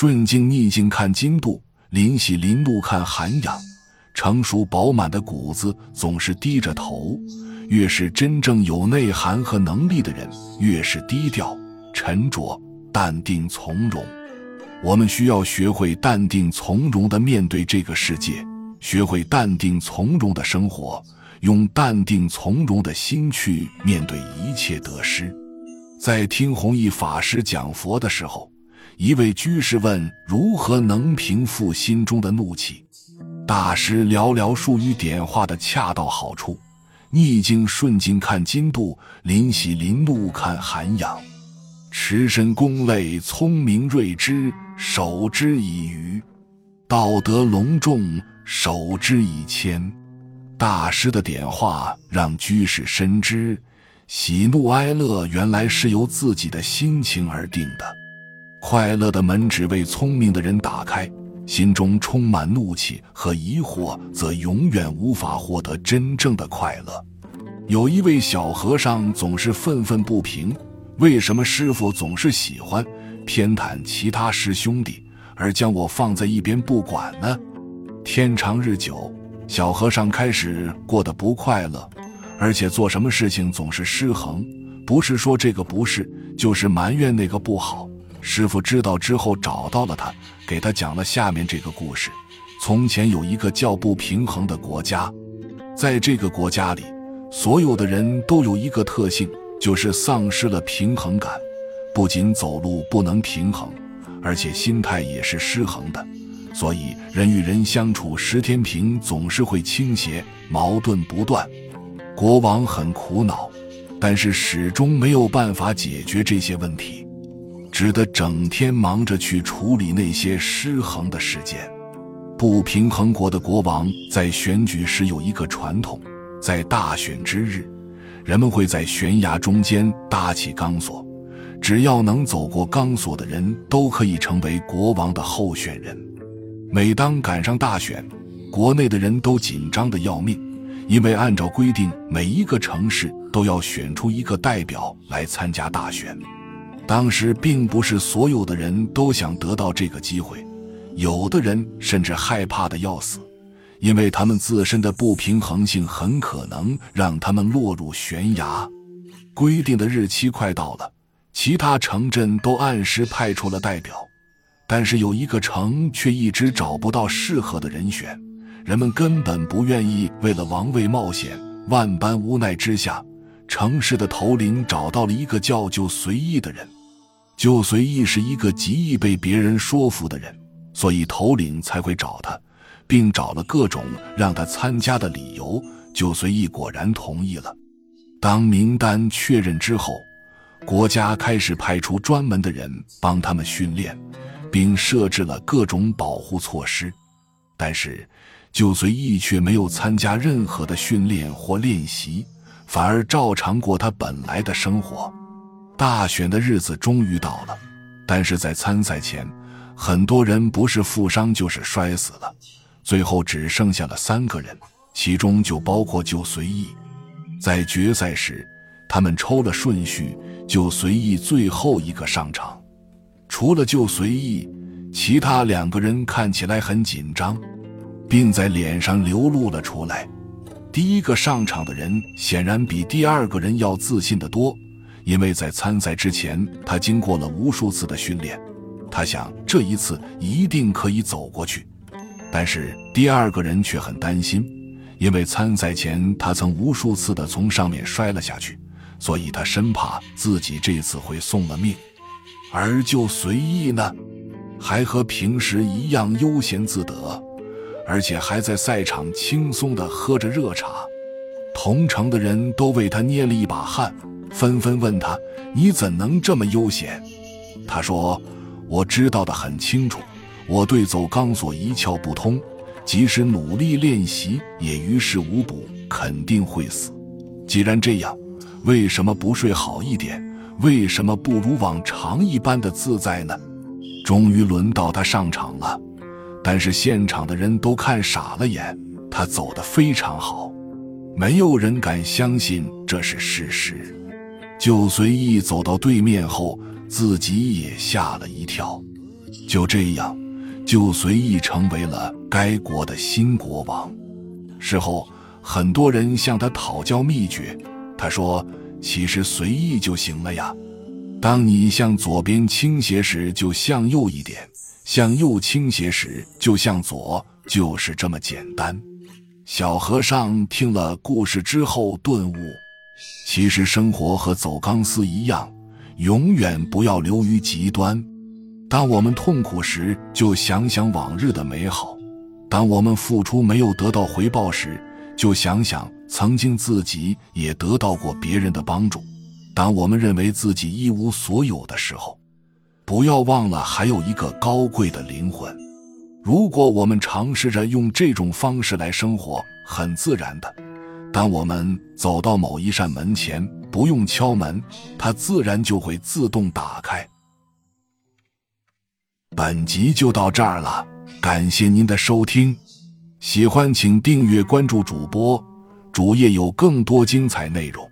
顺境逆境看经度，临喜临怒看涵养。成熟饱满的谷子总是低着头，越是真正有内涵和能力的人，越是低调、沉着、淡定从容。我们需要学会淡定从容地面对这个世界，学会淡定从容的生活，用淡定从容的心去面对一切得失。在听弘一法师讲佛的时候，一位居士问：“如何能平复心中的怒气？”大师寥寥数语点化的恰到好处：逆境顺境看精度，临喜临怒看涵养。持身功类，聪明睿智，守之以愚；道德隆重，守之以谦。大师的点化让居士深知，喜怒哀乐原来是由自己的心情而定的。快乐的门只为聪明的人打开，心中充满怒气和疑惑，则永远无法获得真正的快乐。有一位小和尚总是愤愤不平。为什么师傅总是喜欢偏袒其他师兄弟，而将我放在一边不管呢？天长日久，小和尚开始过得不快乐，而且做什么事情总是失衡，不是说这个不是，就是埋怨那个不好。师傅知道之后，找到了他，给他讲了下面这个故事：从前有一个叫不平衡的国家，在这个国家里，所有的人都有一个特性。就是丧失了平衡感，不仅走路不能平衡，而且心态也是失衡的。所以人与人相处，十天平总是会倾斜，矛盾不断。国王很苦恼，但是始终没有办法解决这些问题，只得整天忙着去处理那些失衡的事件。不平衡国的国王在选举时有一个传统，在大选之日。人们会在悬崖中间搭起钢索，只要能走过钢索的人都可以成为国王的候选人。每当赶上大选，国内的人都紧张的要命，因为按照规定，每一个城市都要选出一个代表来参加大选。当时并不是所有的人都想得到这个机会，有的人甚至害怕的要死。因为他们自身的不平衡性很可能让他们落入悬崖。规定的日期快到了，其他城镇都按时派出了代表，但是有一个城却一直找不到适合的人选。人们根本不愿意为了王位冒险，万般无奈之下，城市的头领找到了一个叫就随意的人。就随意是一个极易被别人说服的人，所以头领才会找他。并找了各种让他参加的理由，就随意果然同意了。当名单确认之后，国家开始派出专门的人帮他们训练，并设置了各种保护措施。但是，就随意却没有参加任何的训练或练习，反而照常过他本来的生活。大选的日子终于到了，但是在参赛前，很多人不是负伤就是摔死了。最后只剩下了三个人，其中就包括就随意。在决赛时，他们抽了顺序，就随意最后一个上场。除了就随意，其他两个人看起来很紧张，并在脸上流露了出来。第一个上场的人显然比第二个人要自信得多，因为在参赛之前，他经过了无数次的训练，他想这一次一定可以走过去。但是第二个人却很担心，因为参赛前他曾无数次的从上面摔了下去，所以他生怕自己这次会送了命。而就随意呢，还和平时一样悠闲自得，而且还在赛场轻松的喝着热茶。同城的人都为他捏了一把汗，纷纷问他：“你怎能这么悠闲？”他说：“我知道的很清楚。”我对走钢索一窍不通，即使努力练习也于事无补，肯定会死。既然这样，为什么不睡好一点？为什么不如往常一般的自在呢？终于轮到他上场了，但是现场的人都看傻了眼。他走得非常好，没有人敢相信这是事实。就随意走到对面后，自己也吓了一跳。就这样，就随意成为了该国的新国王。事后，很多人向他讨教秘诀，他说：“其实随意就行了呀。当你向左边倾斜时，就向右一点；向右倾斜时，就向左，就是这么简单。”小和尚听了故事之后顿悟：其实生活和走钢丝一样，永远不要流于极端。当我们痛苦时，就想想往日的美好；当我们付出没有得到回报时，就想想曾经自己也得到过别人的帮助；当我们认为自己一无所有的时候，不要忘了还有一个高贵的灵魂。如果我们尝试着用这种方式来生活，很自然的，当我们走到某一扇门前，不用敲门，它自然就会自动打开。本集就到这儿了，感谢您的收听，喜欢请订阅关注主播，主页有更多精彩内容。